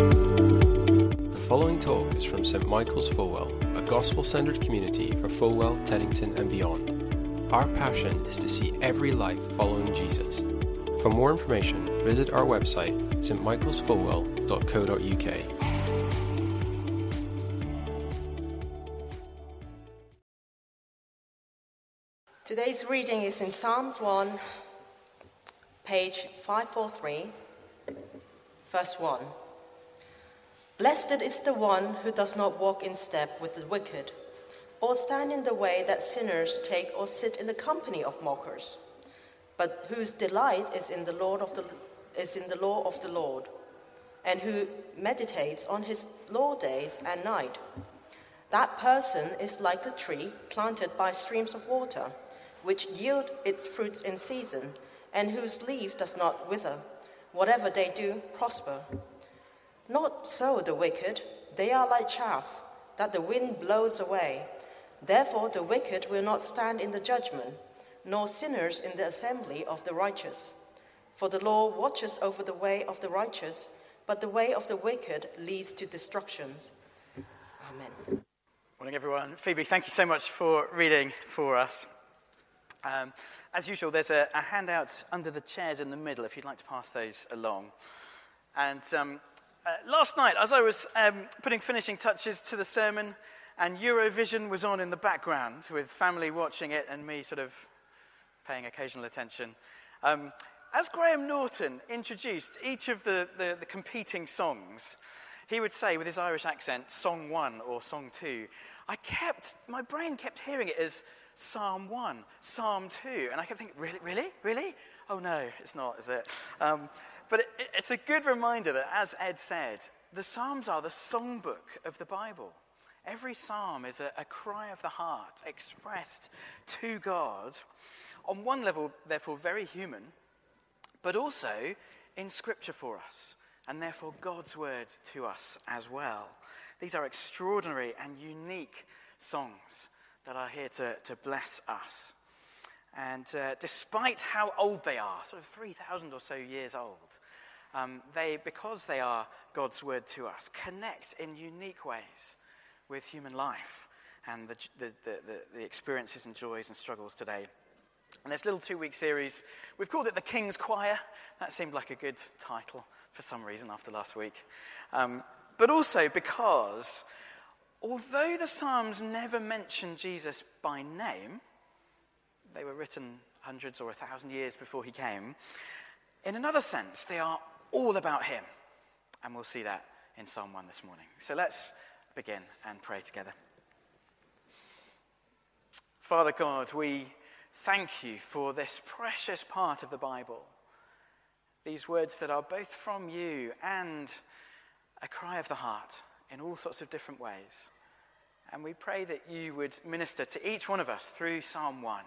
The following talk is from St. Michael's Fulwell, a gospel centered community for Fulwell, Teddington, and beyond. Our passion is to see every life following Jesus. For more information, visit our website, stmichaelsfulwell.co.uk. Today's reading is in Psalms 1, page 543, verse 1. Blessed is the one who does not walk in step with the wicked, or stand in the way that sinners take, or sit in the company of mockers, but whose delight is in the Lord of the is in the law of the Lord, and who meditates on his law days and night. That person is like a tree planted by streams of water which yield its fruits in season, and whose leaf does not wither. Whatever they do, prosper. Not so the wicked, they are like chaff that the wind blows away. Therefore, the wicked will not stand in the judgment, nor sinners in the assembly of the righteous. For the law watches over the way of the righteous, but the way of the wicked leads to destructions. Amen. Morning, everyone. Phoebe, thank you so much for reading for us. Um, as usual, there's a, a, handout under the chairs in the middle if you'd like to pass those along. And um, uh, last night, as I was um, putting finishing touches to the sermon, and Eurovision was on in the background with family watching it and me sort of paying occasional attention. Um, as Graham Norton introduced each of the, the, the competing songs, he would say with his Irish accent, song one or song two. I kept, my brain kept hearing it as Psalm 1, Psalm 2. And I kept thinking, really, really, really? Oh no, it's not, is it? Um, but it, it's a good reminder that, as Ed said, the Psalms are the songbook of the Bible. Every psalm is a, a cry of the heart expressed to God. On one level, therefore, very human, but also in Scripture for us, and therefore God's word to us as well. These are extraordinary and unique songs that are here to, to bless us. And uh, despite how old they are, sort of 3,000 or so years old, um, they, because they are God's word to us, connect in unique ways with human life and the, the, the, the experiences and joys and struggles today. And this little two week series, we've called it The King's Choir. That seemed like a good title for some reason after last week. Um, but also because although the Psalms never mention Jesus by name, they were written hundreds or a thousand years before he came, in another sense, they are all about him. And we'll see that in Psalm 1 this morning. So let's begin and pray together. Father God, we thank you for this precious part of the Bible. These words that are both from you and a cry of the heart in all sorts of different ways. And we pray that you would minister to each one of us through Psalm 1,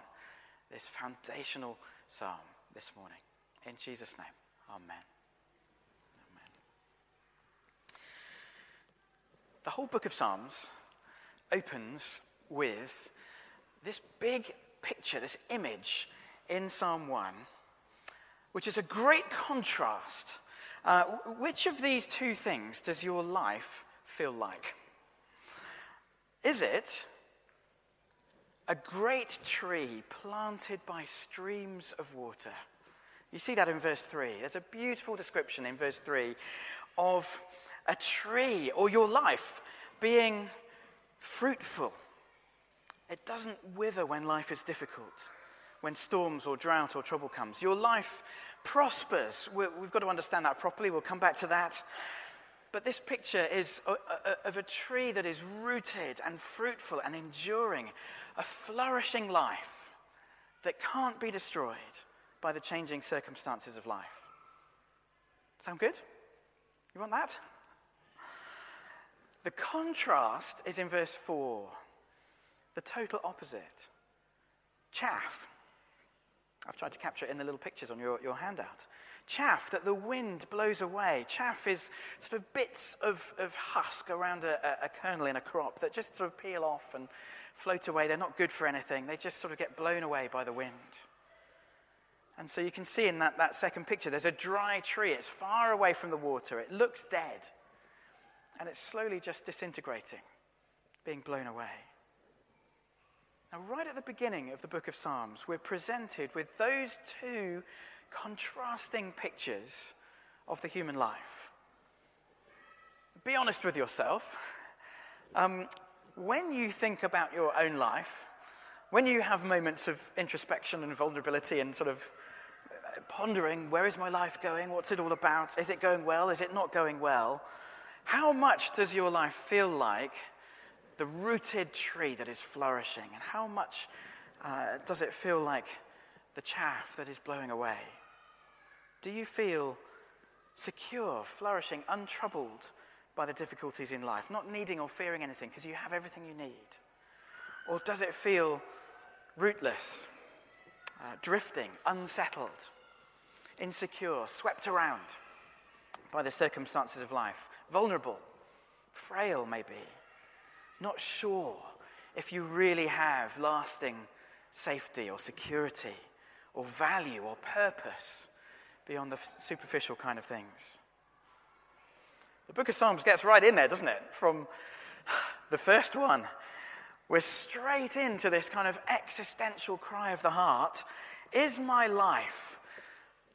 this foundational psalm this morning. In Jesus' name, amen. The whole book of Psalms opens with this big picture, this image in Psalm 1, which is a great contrast. Uh, which of these two things does your life feel like? Is it a great tree planted by streams of water? You see that in verse 3. There's a beautiful description in verse 3 of a tree or your life being fruitful. It doesn't wither when life is difficult, when storms or drought or trouble comes. Your life prospers. We've got to understand that properly. We'll come back to that. But this picture is of a tree that is rooted and fruitful and enduring, a flourishing life that can't be destroyed by the changing circumstances of life. Sound good? You want that? The contrast is in verse 4, the total opposite chaff. I've tried to capture it in the little pictures on your, your handout chaff that the wind blows away. Chaff is sort of bits of, of husk around a, a, kernel in a crop that just sort of peel off and float away. They're not good for anything, they just sort of get blown away by the wind. And so you can see in that, that second picture, there's a dry tree. It's far away from the water. It looks dead. And it's slowly just disintegrating, being blown away. Now, right at the beginning of the book of Psalms, we're presented with those two contrasting pictures of the human life. Be honest with yourself. Um, when you think about your own life, when you have moments of introspection and vulnerability and sort of uh, pondering, where is my life going? What's it all about? Is it going well? Is it not going well? How much does your life feel like the rooted tree that is flourishing? And how much uh, does it feel like the chaff that is blowing away? Do you feel secure, flourishing, untroubled by the difficulties in life, not needing or fearing anything because you have everything you need? Or does it feel rootless, uh, drifting, unsettled, insecure, swept around by the circumstances of life, vulnerable, frail, maybe? not sure if you really have lasting safety or security or value or purpose beyond the superficial kind of things. The book of Psalms gets right in there, doesn't it? From the first one, we're straight into this kind of existential cry of the heart Is my life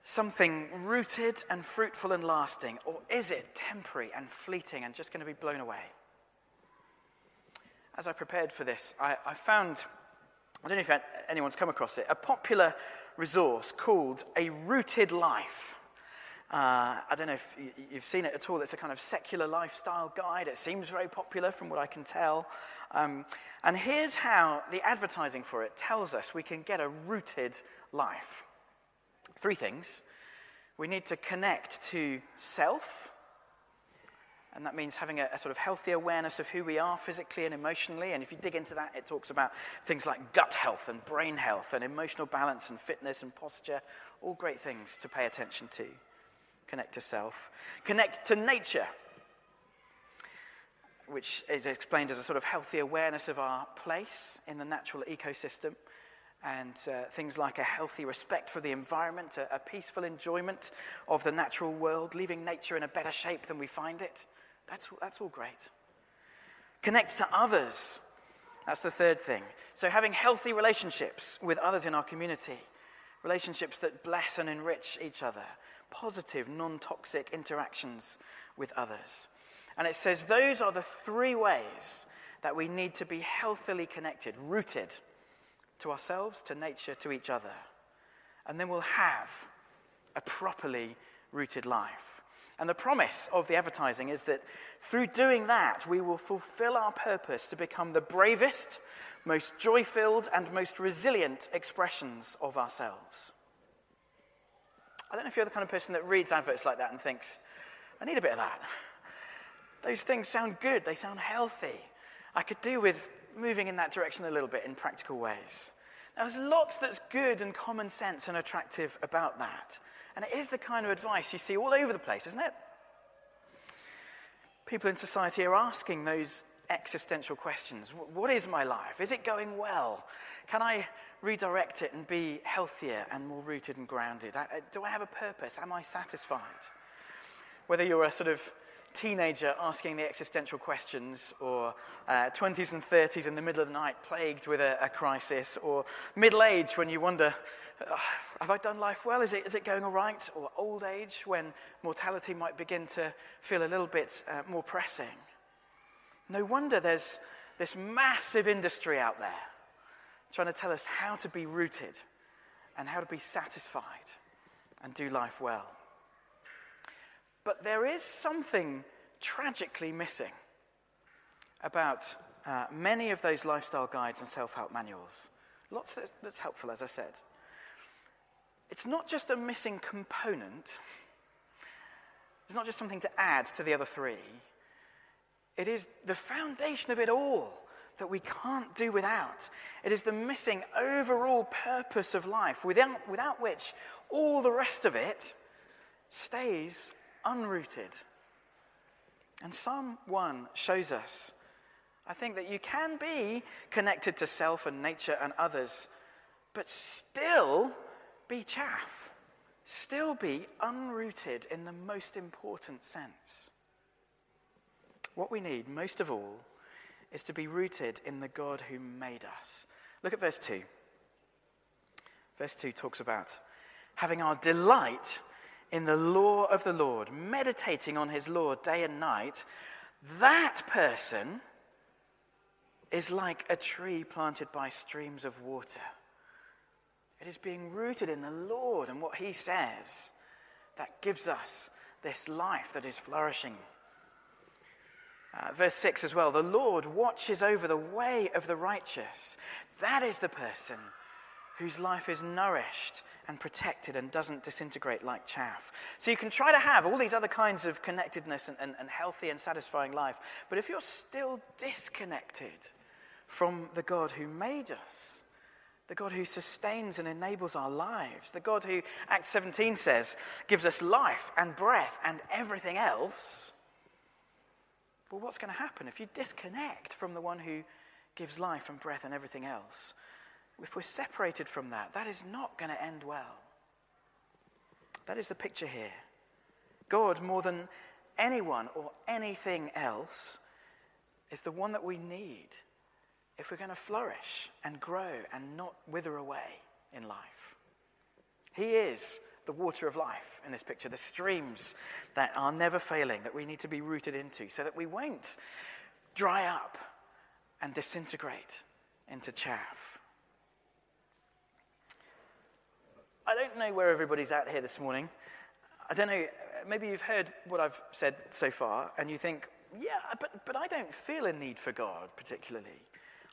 something rooted and fruitful and lasting, or is it temporary and fleeting and just going to be blown away? as I prepared for this, I, I found, I don't know if anyone's come across it, a popular resource called A Rooted Life. Uh, I don't know if you've seen it at all. It's a kind of secular lifestyle guide. It seems very popular from what I can tell. Um, and here's how the advertising for it tells us we can get a rooted life. Three things. We need to connect to self, and that means having a, a, sort of healthy awareness of who we are physically and emotionally. And if you dig into that, it talks about things like gut health and brain health and emotional balance and fitness and posture. All great things to pay attention to. Connect to self. Connect to nature, which is explained as a sort of healthy awareness of our place in the natural ecosystem. And uh, things like a healthy respect for the environment, a, a peaceful enjoyment of the natural world, leaving nature in a better shape than we find it that's, that's all great. Connects to others. That's the third thing. So, having healthy relationships with others in our community, relationships that bless and enrich each other, positive, non toxic interactions with others. And it says those are the three ways that we need to be healthily connected, rooted to ourselves, to nature, to each other. And then we'll have a properly rooted life. And the promise of the advertising is that through doing that, we will fulfill our purpose to become the bravest, most joy filled, and most resilient expressions of ourselves. I don't know if you're the kind of person that reads adverts like that and thinks, I need a bit of that. Those things sound good, they sound healthy. I could do with moving in that direction a little bit in practical ways. Now, there's lots that's good and common sense and attractive about that. And it is the kind of advice you see all over the place, isn't it? People in society are asking those existential questions What is my life? Is it going well? Can I redirect it and be healthier and more rooted and grounded? Do I have a purpose? Am I satisfied? Whether you're a sort of teenager asking the existential questions, or uh, 20s and 30s in the middle of the night plagued with a, a crisis, or middle age when you wonder, have I done life well? Is it, is it going all right? Or old age when mortality might begin to feel a little bit uh, more pressing. No wonder there's this massive industry out there trying to tell us how to be rooted and how to be satisfied and do life well. But there is something tragically missing about uh, many of those lifestyle guides and self help manuals. Lots that, that's helpful, as I said. It's not just a missing component, it's not just something to add to the other three. It is the foundation of it all that we can't do without. It is the missing overall purpose of life, without, without which all the rest of it stays unrooted. And Psalm 1 shows us, I think, that you can be connected to self and nature and others, but still be chaff, still be unrooted in the most important sense. what we need most of all is to be rooted in the God who made us. Look at verse 2. Verse 2 talks about having our delight in the law of the Lord, meditating on his law day and night. That person is like a tree planted by streams of water. It is being rooted in the Lord and what he says that gives us this life that is flourishing. Uh, verse 6 as well the Lord watches over the way of the righteous. That is the person whose life is nourished and protected and doesn't disintegrate like chaff. So you can try to have all these other kinds of connectedness and, and, and healthy and satisfying life, but if you're still disconnected from the God who made us, the God who sustains and enables our lives, the God who, Acts 17 says, gives us life and breath and everything else, well, what's going to happen if you disconnect from the one who gives life and breath and everything else? If we're separated from that, that is not going to end well. That is the picture here. God, more than anyone or anything else, is the one that we need if we're going to flourish and grow and not wither away in life. He is the water of life in this picture, the streams that are never failing, that we need to be rooted into, so that we won't dry up and disintegrate into chaff. I don't know where everybody's at here this morning. I don't know, maybe you've heard what I've said so far, and you think, yeah, but, but I don't feel a need for God particularly.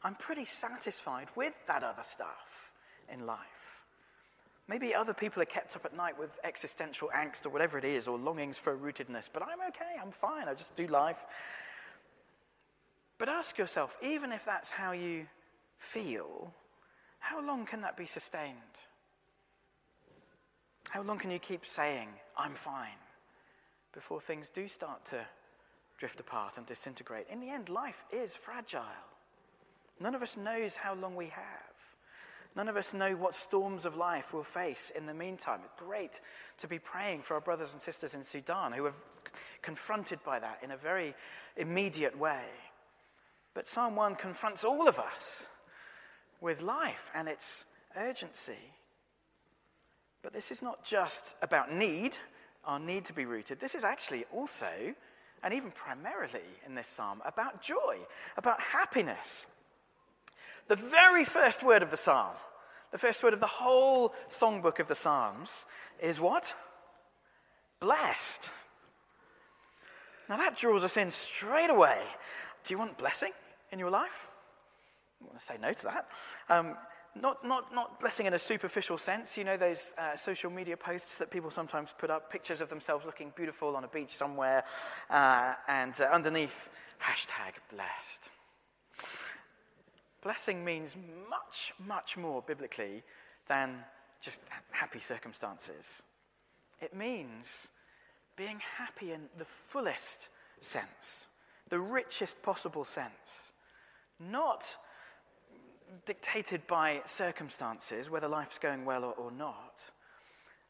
I'm pretty satisfied with that other stuff in life. Maybe other people are kept up at night with existential angst or whatever it is, or longings for rootedness, but I'm okay, I'm fine, I just do life. But ask yourself, even if that's how you feel, how long can that be sustained? How long can you keep saying, I'm fine, before things do start to drift apart and disintegrate? In the end, life is fragile. None of us knows how long we have. None of us know what storms of life we'll face in the meantime. It's great to be praying for our brothers and sisters in Sudan who are confronted by that in a very immediate way. But Psalm 1 confronts all of us with life and its urgency. But this is not just about need, our need to be rooted. This is actually also, and even primarily in this psalm, about joy, about happiness. The very first word of the psalm, the first word of the whole songbook of the Psalms, is what? Blessed. Now that draws us in straight away. Do you want blessing in your life? I want to say no to that. Um, not, not, not blessing in a superficial sense. You know those uh, social media posts that people sometimes put up, pictures of themselves looking beautiful on a beach somewhere, uh, and uh, underneath, hashtag blessed. Blessing means much, much more biblically than just happy circumstances. It means being happy in the fullest sense, the richest possible sense, not dictated by circumstances, whether life's going well or, or not,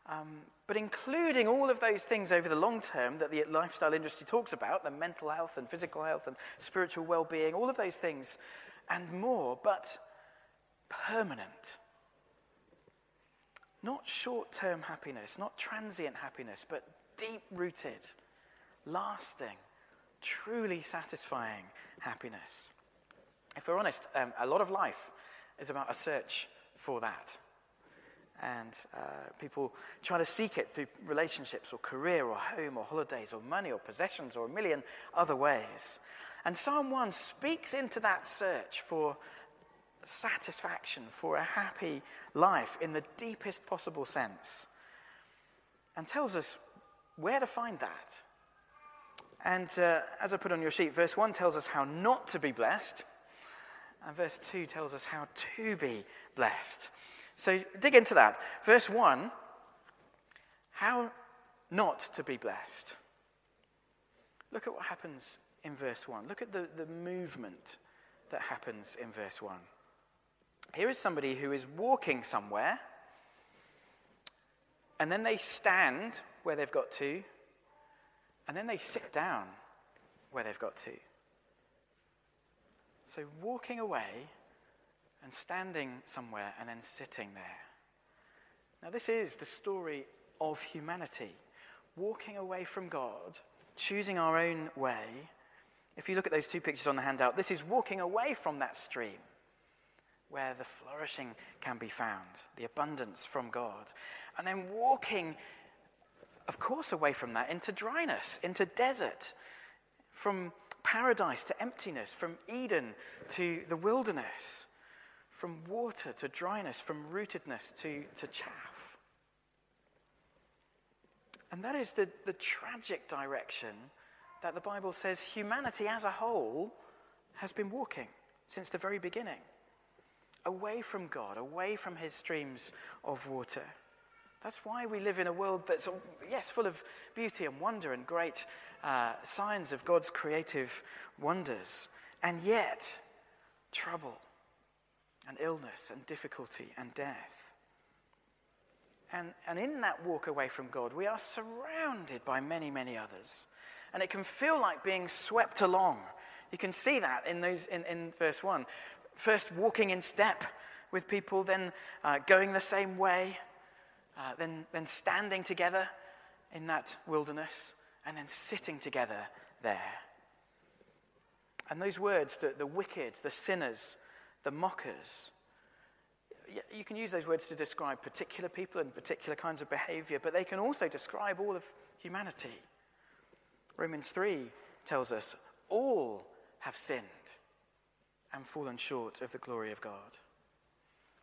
um, but including all of those things over the long term that the lifestyle industry talks about the mental health and physical health and spiritual well being, all of those things and more, but permanent. Not short term happiness, not transient happiness, but deep rooted, lasting, truly satisfying happiness. If we're honest, um, a lot of life is about a search for that. And uh, people try to seek it through relationships or career or home or holidays or money or possessions or a million other ways. And Psalm 1 speaks into that search for satisfaction, for a happy life in the deepest possible sense, and tells us where to find that. And uh, as I put on your sheet, verse 1 tells us how not to be blessed, and verse 2 tells us how to be blessed. So dig into that. Verse 1 how not to be blessed. Look at what happens in verse 1. Look at the, the movement that happens in verse 1. Here is somebody who is walking somewhere, and then they stand where they've got to, and then they sit down where they've got to. So, walking away and standing somewhere and then sitting there. Now, this is the story of humanity walking away from God, choosing our own way. If you look at those two pictures on the handout, this is walking away from that stream where the flourishing can be found, the abundance from God. And then walking, of course, away from that into dryness, into desert, from paradise to emptiness, from Eden to the wilderness, from water to dryness, from rootedness to, to chaff. And that is the, the tragic direction that the Bible says humanity as a whole has been walking since the very beginning away from God, away from his streams of water. That's why we live in a world that's, yes, full of beauty and wonder and great uh, signs of God's creative wonders, and yet trouble and illness and difficulty and death. And, and in that walk away from God, we are surrounded by many, many others. And it can feel like being swept along. You can see that in, those, in, in verse 1 first walking in step with people, then uh, going the same way, uh, then, then standing together in that wilderness, and then sitting together there. And those words, the, the wicked, the sinners, the mockers, you can use those words to describe particular people and particular kinds of behavior, but they can also describe all of humanity. Romans 3 tells us all have sinned and fallen short of the glory of God.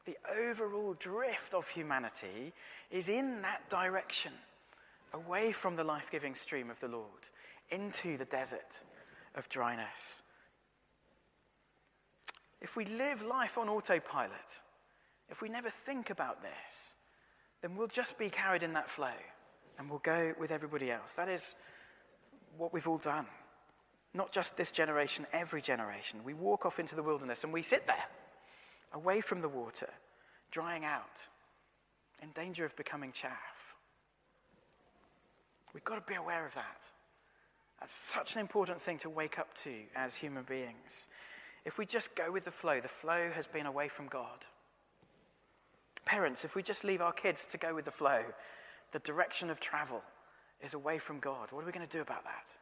The overall drift of humanity is in that direction, away from the life giving stream of the Lord, into the desert of dryness. If we live life on autopilot, if we never think about this, then we'll just be carried in that flow and we'll go with everybody else. That is what we've all done. Not just this generation, every generation. We walk off into the wilderness and we sit there, away from the water, drying out, in danger of becoming chaff. We've got to be aware of that. That's such an important thing to wake up to as human beings. If we just go with the flow, the flow has been away from God. Parents, if we just leave our kids to go with the flow, the direction of travel is away from God. What are we going to do about that?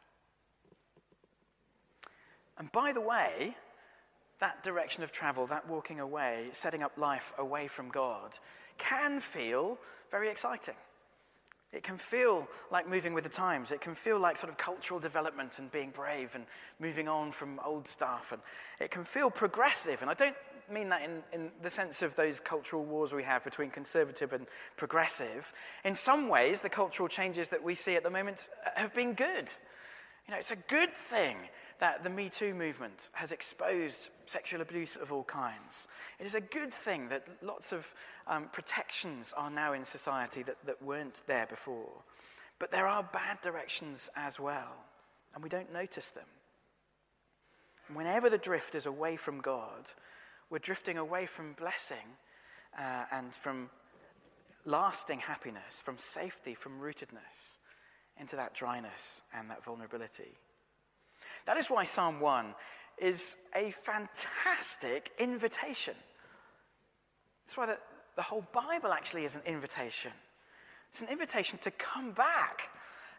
And by the way, that direction of travel, that walking away, setting up life away from God, can feel very exciting. It can feel like moving with the times. It can feel like sort of cultural development and being brave and moving on from old stuff. And it can feel progressive. And I don't mean that in, in the sense of those cultural wars we have between conservative and progressive. In some ways, the cultural changes that we see at the moment have been good. You know, it's a good thing that the Me Too movement has exposed sexual abuse of all kinds. It is a good thing that lots of um, protections are now in society that, that weren't there before. But there are bad directions as well, and we don't notice them. And whenever the drift is away from God, we're drifting away from blessing uh, and from lasting happiness, from safety, from rootedness, into that dryness and that vulnerability. That is why Psalm 1 is a fantastic invitation. That's why the, the whole Bible actually is an invitation. It's an invitation to come back.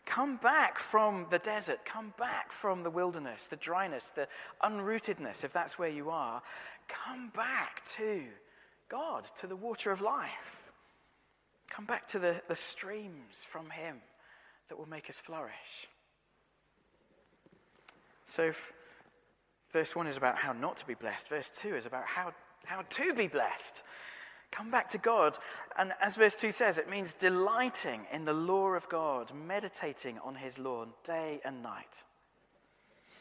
Come back from the desert. Come back from the wilderness, the dryness, the unrootedness, if that's where you are. Come back to God, to the water of life. Come back to the, the streams from Him that will make us flourish. So, verse 1 is about how not to be blessed, verse 2 is about how, how to be blessed. Come back to God. And as verse 2 says, it means delighting in the law of God, meditating on his law day and night.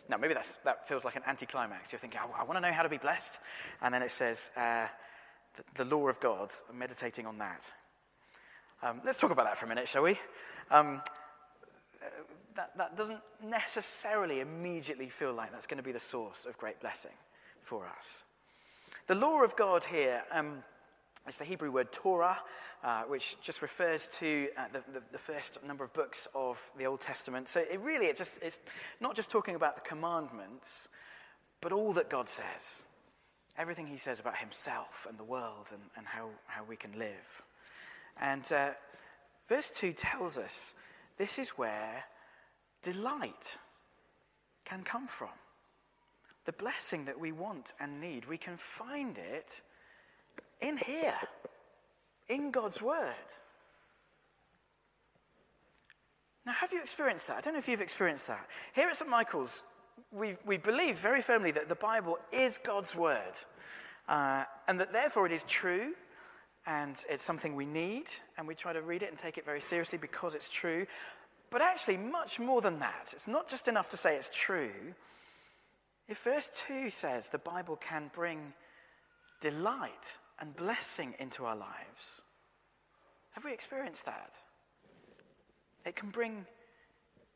Now, maybe that feels like an anticlimax. You're thinking, I, I want to know how to be blessed. And then it says, uh, the, the, law of God, meditating on that. Um, let's talk about that for a minute, shall we? Um, that, that doesn't necessarily immediately feel like that's going to be the source of great blessing for us. The law of God here um, It's the Hebrew word Torah, uh, which just refers to uh, the, the, the, first number of books of the Old Testament. So it really, it just, it's not just talking about the commandments, but all that God says. Everything he says about himself and the world and, and how, how we can live. And uh, verse 2 tells us this is where delight can come from. The blessing that we want and need, we can find it in here, in God's Word. Now, have you experienced that? I don't know if you've experienced that. Here at St. Michael's, we, we believe very firmly that the Bible is God's Word, uh, and that therefore it is true, and it's something we need, and we try to read it and take it very seriously because it's true. But actually, much more than that. It's not just enough to say it's true. If verse 2 says the Bible can bring delight and blessing into our lives. Have we experienced that? It can bring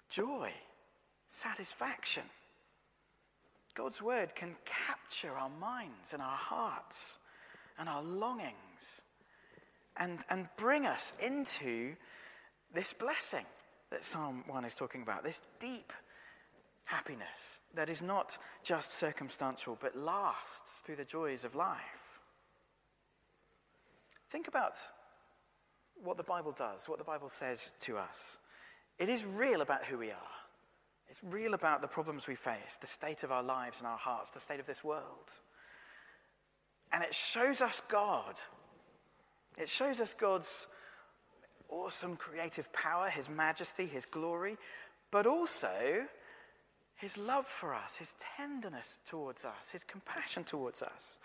joy, satisfaction. God's word can capture our minds and our hearts and our longings and, and bring us into this blessing that Psalm 1 is talking about, this deep happiness that is not just circumstantial but lasts through the joys of life. Think about what the Bible does, what the Bible says to us. It is real about who we are. It's real about the problems we face, the state of our lives and our hearts, the state of this world. And it shows us God. It shows us God's awesome creative power, His majesty, His glory, but also His love for us, His tenderness towards us, His compassion towards us,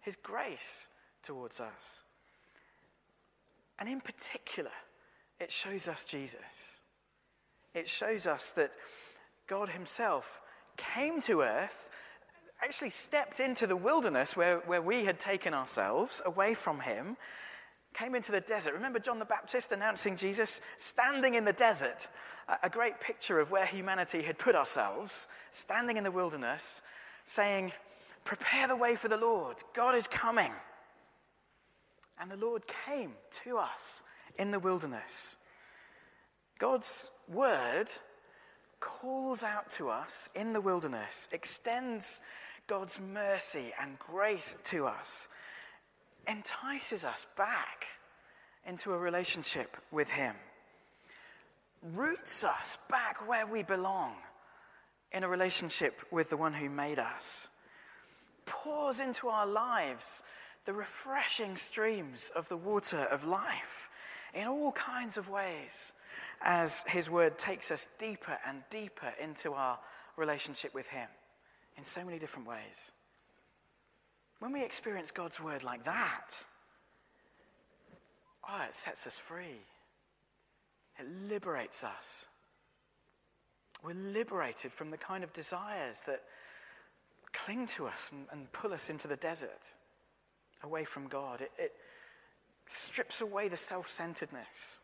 His grace towards us. And in particular, it shows us Jesus. It shows us that God Himself came to earth, actually stepped into the wilderness where, where we had taken ourselves away from Him, came into the desert. Remember John the Baptist announcing Jesus standing in the desert, a great picture of where humanity had put ourselves, standing in the wilderness, saying, Prepare the way for the Lord. God is coming. And the Lord came to us in the wilderness. God's word calls out to us in the wilderness, extends God's mercy and grace to us, entices us back into a relationship with Him, roots us back where we belong in a relationship with the one who made us, pours into our lives the refreshing streams of the water of life in all kinds of ways as His Word takes us deeper and deeper into our relationship with Him in so many different ways. When we experience God's Word like that, oh, it sets us free. It liberates us. We're liberated from the kind of desires that cling to us and, and pull us into the desert away from God. It, it strips away the self centeredness.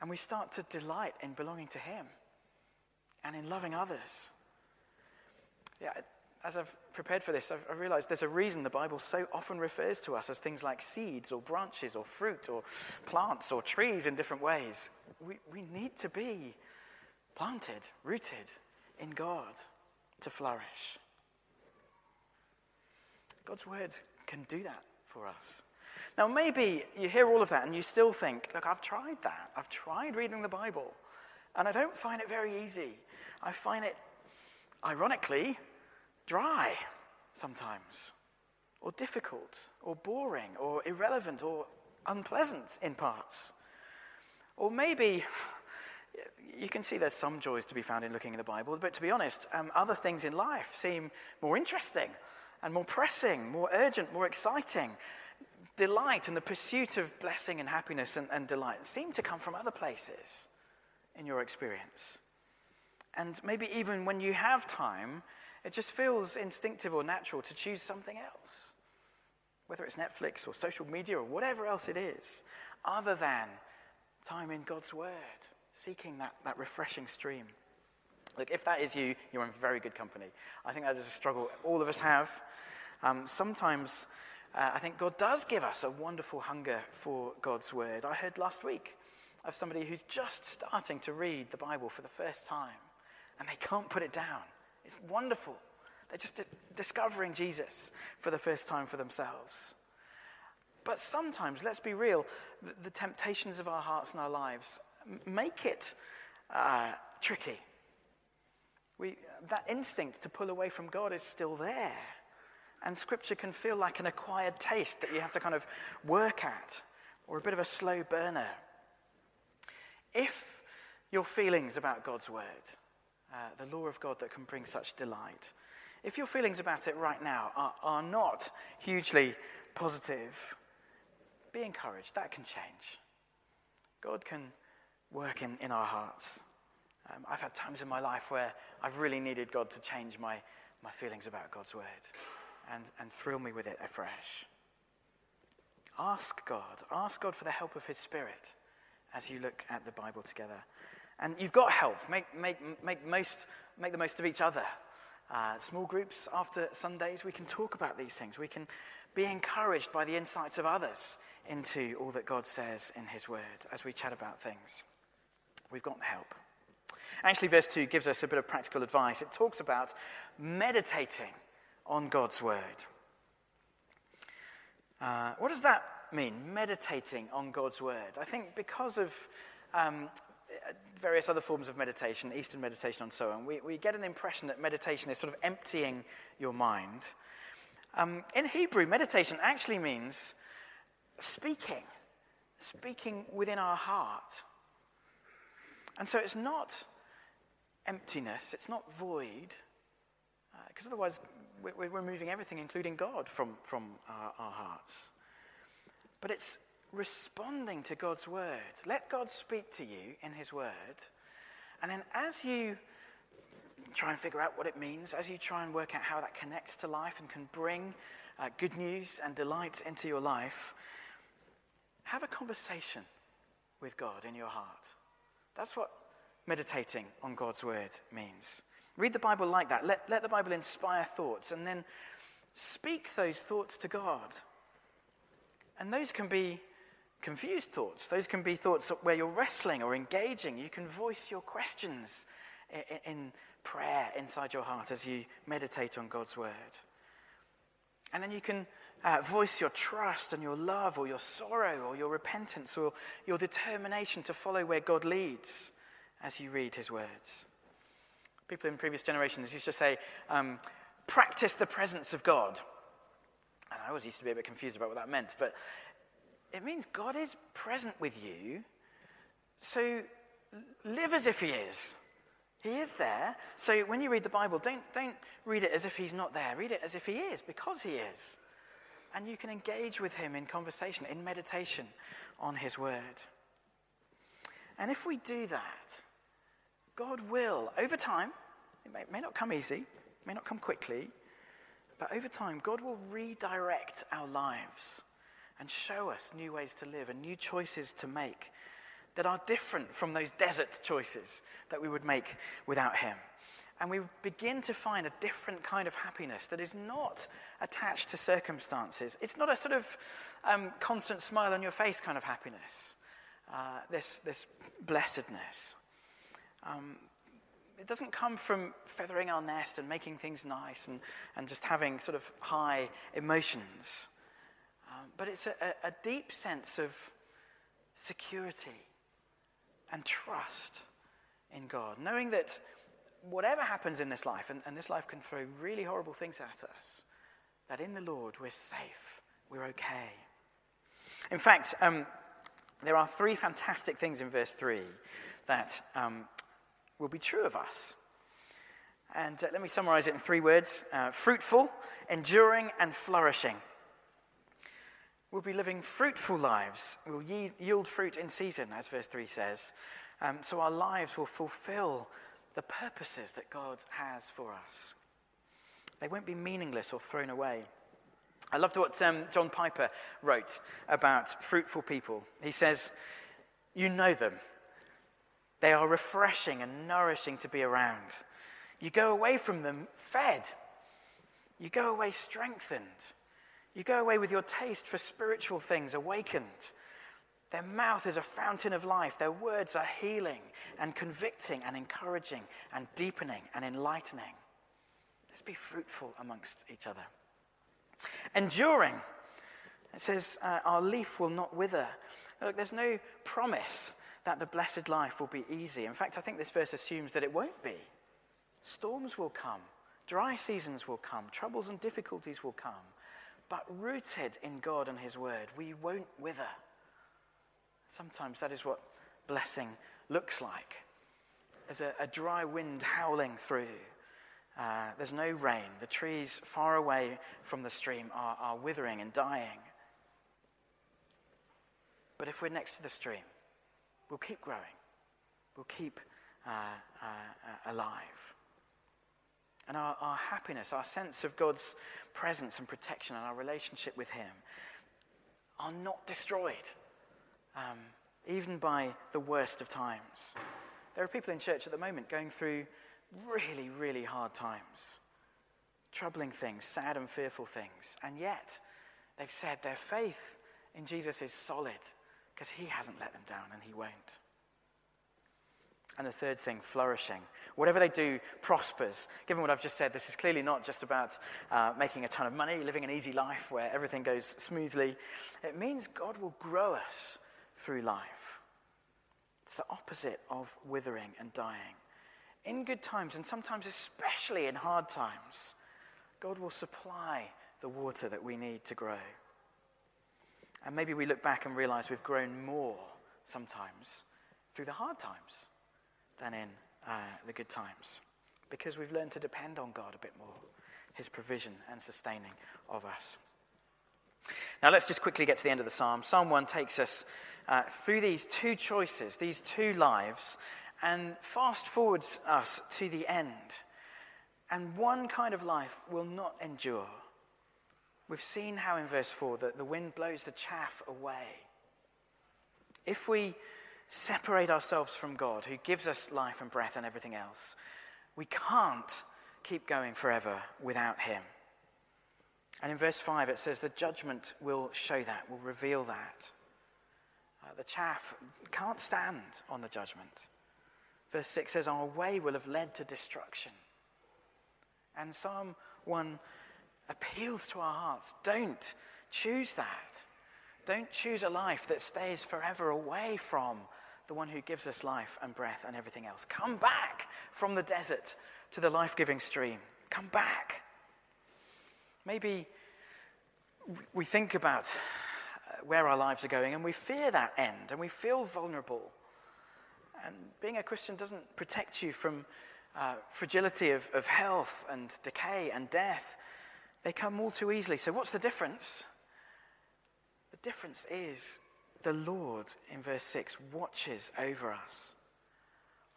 And we start to delight in belonging to Him and in loving others. Yeah, as I've prepared for this, I've realized there's a reason the Bible so often refers to us as things like seeds or branches or fruit or plants or trees in different ways. We, we need to be planted, rooted in God to flourish. God's word can do that for us. Now, maybe you hear all of that and you still think, look, I've tried that. I've tried reading the Bible, and I don't find it very easy. I find it, ironically, dry sometimes, or difficult, or boring, or irrelevant, or unpleasant in parts. Or maybe you can see there's some joys to be found in looking at the Bible, but to be honest, um, other things in life seem more interesting and more pressing, more urgent, more exciting. Delight and the pursuit of blessing and happiness and, and delight seem to come from other places in your experience. And maybe even when you have time, it just feels instinctive or natural to choose something else, whether it's Netflix or social media or whatever else it is, other than time in God's Word, seeking that, that refreshing stream. Look, if that is you, you're in very good company. I think that is a struggle all of us have. Um, sometimes uh, I think God does give us a wonderful hunger for God's word. I heard last week of somebody who's just starting to read the Bible for the first time and they can't put it down. It's wonderful. They're just discovering Jesus for the first time for themselves. But sometimes, let's be real, the, temptations of our hearts and our lives make it uh, tricky. We, that instinct to pull away from God is still there. And scripture can feel like an acquired taste that you have to kind of work at, or a bit of a slow burner. If your feelings about God's word, uh, the law of God that can bring such delight, if your feelings about it right now are, are not hugely positive, be encouraged. That can change. God can work in, in our hearts. Um, I've had times in my life where I've really needed God to change my, my feelings about God's word and, and thrill me with it afresh. Ask God. Ask God for the help of His Spirit as you look at the Bible together. And you've got help. Make, make, make, most, make the most of each other. Uh, small groups after Sundays, we can talk about these things. We can be encouraged by the insights of others into all that God says in His Word as we chat about things. We've got help. Actually, verse 2 gives us a bit of practical advice. It talks about meditating on God's Word. Uh, what does that mean, meditating on God's Word? I think because of um, various other forms of meditation, Eastern meditation and so on, we, we get an impression that meditation is sort of emptying your mind. Um, in Hebrew, meditation actually means speaking, speaking within our heart. And so it's not emptiness, it's not void, because uh, otherwise we're removing everything, including God, from, from our, our hearts. But it's responding to God's word. Let God speak to you in his word. And then as you try and figure out what it means, as you try and work out how that connects to life and can bring uh, good news and delight into your life, have a conversation with God in your heart. That's what meditating on God's word means. Read the Bible like that. Let, let the Bible inspire thoughts and then speak those thoughts to God. And those can be confused thoughts. Those can be thoughts where you're wrestling or engaging. You can voice your questions in, prayer inside your heart as you meditate on God's word. And then you can uh, voice your trust and your love or your sorrow or your repentance or your determination to follow where God leads as you read his words. People in previous generations used to say, um, practice the presence of God. And I always used to be a bit confused about what that meant, but it means God is present with you, so live as if He is. He is there. So when you read the Bible, don't, don't read it as if He's not there. Read it as if He is, because He is. And you can engage with Him in conversation, in meditation on His Word. And if we do that, God will, over time, it may, may not come easy, may not come quickly, but over time, God will redirect our lives and show us new ways to live and new choices to make that are different from those desert choices that we would make without Him. And we begin to find a different kind of happiness that is not attached to circumstances. It's not a sort of um, constant smile on your face kind of happiness, uh, this, this blessedness. Um, it doesn't come from feathering our nest and making things nice and, and just having sort of high emotions. Um, but it's a, a deep sense of security and trust in God, knowing that whatever happens in this life, and, and this life can throw really horrible things at us, that in the Lord we're safe, we're okay. In fact, um, there are three fantastic things in verse 3 that um, will be true of us. And uh, let me summarize it in three words uh, fruitful, enduring, and flourishing. We'll be living fruitful lives. We'll yield fruit in season, as verse 3 says. Um, so our lives will fulfill the purposes that God has for us. They won't be meaningless or thrown away. I loved what um, John Piper wrote about fruitful people. He says, You know them. They are refreshing and nourishing to be around. You go away from them fed. You go away strengthened. You go away with your taste for spiritual things awakened. Their mouth is a fountain of life. Their words are healing and convicting and encouraging and deepening and enlightening. Let's be fruitful amongst each other. Enduring. It says, uh, Our leaf will not wither. Look, there's no promise that the blessed life will be easy. In fact, I think this verse assumes that it won't be. Storms will come, dry seasons will come, troubles and difficulties will come. But rooted in God and His Word, we won't wither. Sometimes that is what blessing looks like. There's a, a dry wind howling through. Uh, there's no rain. The trees far away from the stream are, are withering and dying. But if we're next to the stream, we'll keep growing, we'll keep uh, uh, uh, alive. And our, our happiness, our sense of God's presence and protection, and our relationship with Him are not destroyed, um, even by the worst of times. There are people in church at the moment going through really, really hard times, troubling things, sad and fearful things, and yet they've said their faith in Jesus is solid because he hasn't let them down and he won't. And the third thing, flourishing. Whatever they do prospers. Given what I've just said, this is clearly not just about uh, making a ton of money, living an easy life where everything goes smoothly. It means God will grow us through life. It's the opposite of withering and dying. In good times, and sometimes especially in hard times, God will supply the water that we need to grow. And maybe we look back and realize we've grown more sometimes through the hard times than in uh, the good times because we've learned to depend on God a bit more, His provision and sustaining of us. Now, let's just quickly get to the end of the psalm. Psalm 1 takes us uh, through these two choices, these two lives, and fast forwards us to the end. And one kind of life will not endure We've seen how in verse 4 that the wind blows the chaff away. If we separate ourselves from God, who gives us life and breath and everything else, we can't keep going forever without Him. And in verse 5, it says the judgment will show that, will reveal that. Uh, the chaff can't stand on the judgment. Verse 6 says, Our way will have led to destruction. And Psalm 1 appeals to our hearts. Don't choose that. Don't choose a life that stays forever away from the one who gives us life and breath and everything else. Come back from the desert to the life giving stream. Come back. Maybe we think about uh, where our lives are going and we fear that end and we feel vulnerable. And being a Christian doesn't protect you from uh, fragility of, of health and decay and death. They come all too easily. So, what's the difference? The difference is the Lord, in verse 6, watches over us.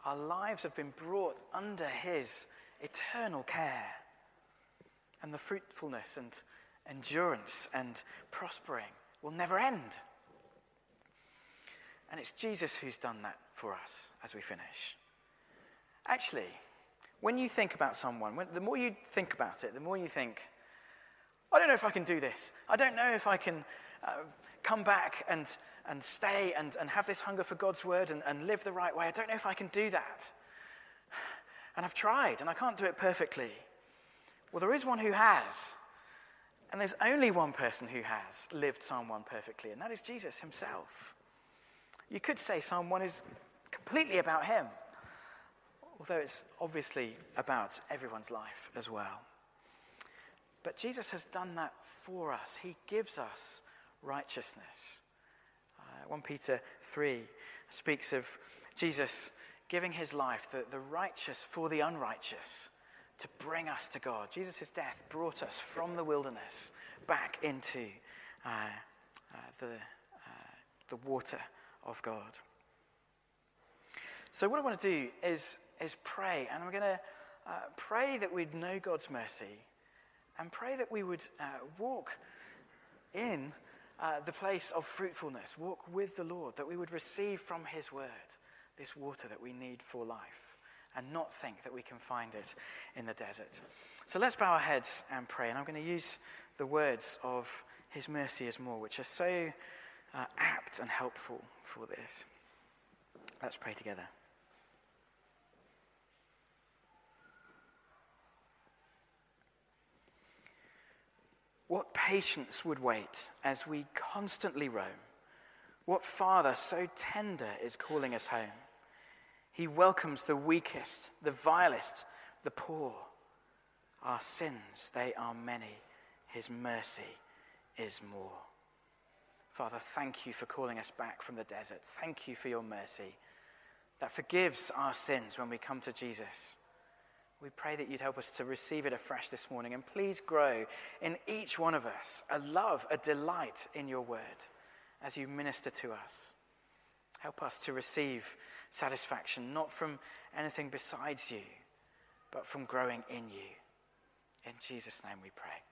Our lives have been brought under His eternal care. And the fruitfulness and endurance and prospering will never end. And it's Jesus who's done that for us as we finish. Actually, when you think about someone, when, the more you think about it, the more you think, I don't know if I can do this. I don't know if I can uh, come back and, and stay and, and have this hunger for God's word and, and live the right way. I don't know if I can do that. And I've tried and I can't do it perfectly. Well, there is one who has. And there's only one person who has lived Psalm 1 perfectly, and that is Jesus himself. You could say Psalm 1 is completely about him, although it's obviously about everyone's life as well. But Jesus has done that for us. He gives us righteousness. Uh, 1 Peter 3 speaks of Jesus giving his life, the, the righteous for the unrighteous, to bring us to God. Jesus' death brought us from the wilderness back into uh, uh, the, uh, the water of God. So, what I want to do is, is pray, and we're going to uh, pray that we'd know God's mercy and pray that we would uh, walk in uh, the place of fruitfulness, walk with the Lord, that we would receive from His word this water that we need for life and not think that we can find it in the desert. So let's bow our heads and pray. And I'm going to use the words of His mercy is more, which are so uh, apt and helpful for this. Let's pray together. What patience would wait as we constantly roam? What Father so tender is calling us home? He welcomes the weakest, the vilest, the poor. Our sins, they are many. His mercy is more. Father, thank you for calling us back from the desert. Thank you for your mercy that forgives our sins when we come to Jesus. We pray that you'd help us to receive it afresh this morning. And please grow in each one of us a love, a delight in your word as you minister to us. Help us to receive satisfaction, not from anything besides you, but from growing in you. In Jesus' name we pray.